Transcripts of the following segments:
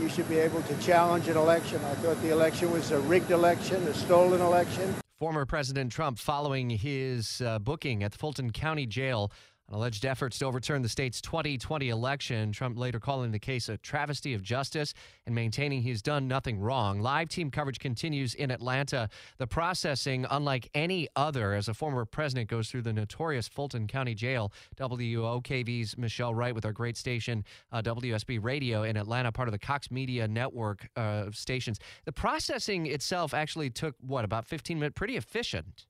You should be able to challenge an election. I thought the election was a rigged election, a stolen election. Former President Trump following his uh, booking at the Fulton County Jail on alleged efforts to overturn the state's 2020 election. Trump later calling the case a travesty of justice and maintaining he's done nothing wrong. Live team coverage continues in Atlanta. The processing, unlike any other, as a former president goes through the notorious Fulton County Jail. WOKV's Michelle Wright with our great station, uh, WSB Radio in Atlanta, part of the Cox Media network uh, stations. The processing itself actually took, what, about 15 minutes? Pretty efficient.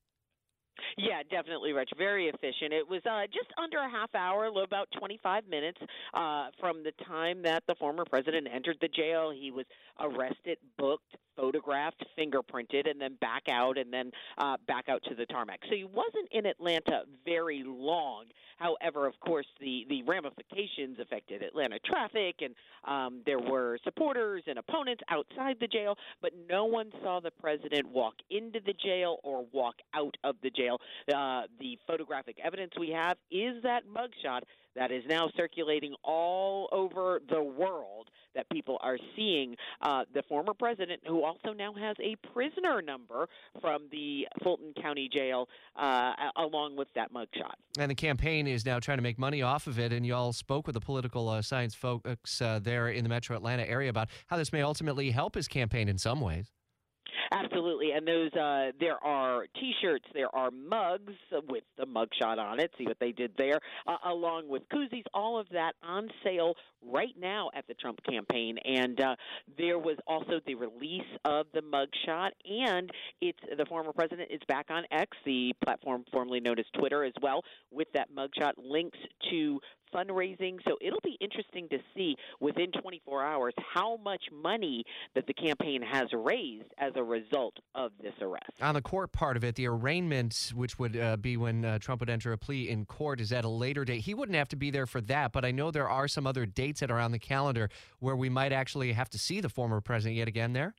Yeah, definitely, Rich. Very efficient. It was uh, just under a half hour, about 25 minutes uh, from the time that the former president entered the jail. He was arrested, booked, photographed, fingerprinted, and then back out, and then uh, back out to the tarmac. So he wasn't in Atlanta very long. However, of course, the the ramifications affected Atlanta traffic, and um, there were supporters and opponents outside the jail, but no one saw the president walk into the jail or walk out of the jail. Uh, the photographic evidence we have is that mugshot that is now circulating all over the world that people are seeing uh, the former president, who also now has a prisoner number from the Fulton County Jail, uh, along with that mugshot. And the campaign is now trying to make money off of it. And y'all spoke with the political uh, science folks uh, there in the metro Atlanta area about how this may ultimately help his campaign in some ways. Absolutely, and those uh, there are T-shirts, there are mugs with the mugshot on it. See what they did there, uh, along with koozies. All of that on sale right now at the Trump campaign, and uh, there was also the release of the mugshot, and it's the former president is back on X, the platform formerly known as Twitter, as well, with that mugshot links to fundraising. So it'll be interesting to see within 24 hours how much money that the campaign has raised as a result of this arrest. On the court part of it, the arraignment, which would uh, be when uh, Trump would enter a plea in court, is at a later date. He wouldn't have to be there for that, but I know there are some other dates that are on the calendar where we might actually have to see the former president yet again there.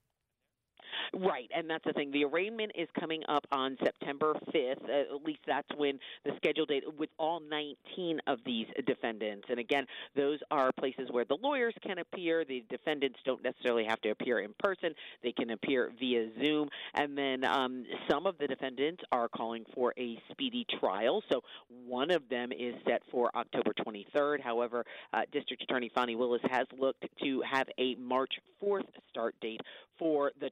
Right, and that's the thing. The arraignment is coming up on September 5th. Uh, at least that's when the scheduled date with all 19 of these defendants. And again, those are places where the lawyers can appear. The defendants don't necessarily have to appear in person. They can appear via Zoom. And then um, some of the defendants are calling for a speedy trial. So one of them is set for October 23rd. However, uh, District Attorney Fani Willis has looked to have a March 4th start date for the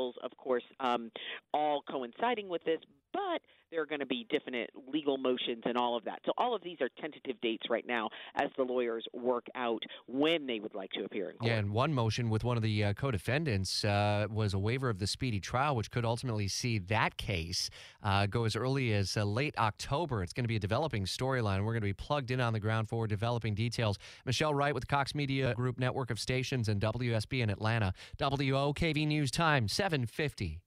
trials, of course, um, all coinciding with this, but there are going to be definite legal motions and all of that. So all of these are tentative dates right now as the lawyers work out when they would like to appear in court. Yeah, and one motion with one of the uh, co-defendants uh, was a waiver of the speedy trial, which could ultimately see that case uh, go as early as uh, late October. It's going to be a developing storyline. We're going to be plugged in on the ground for developing details. Michelle Wright with Cox Media Group network of stations and WSB in Atlanta. WOKV News Time 750.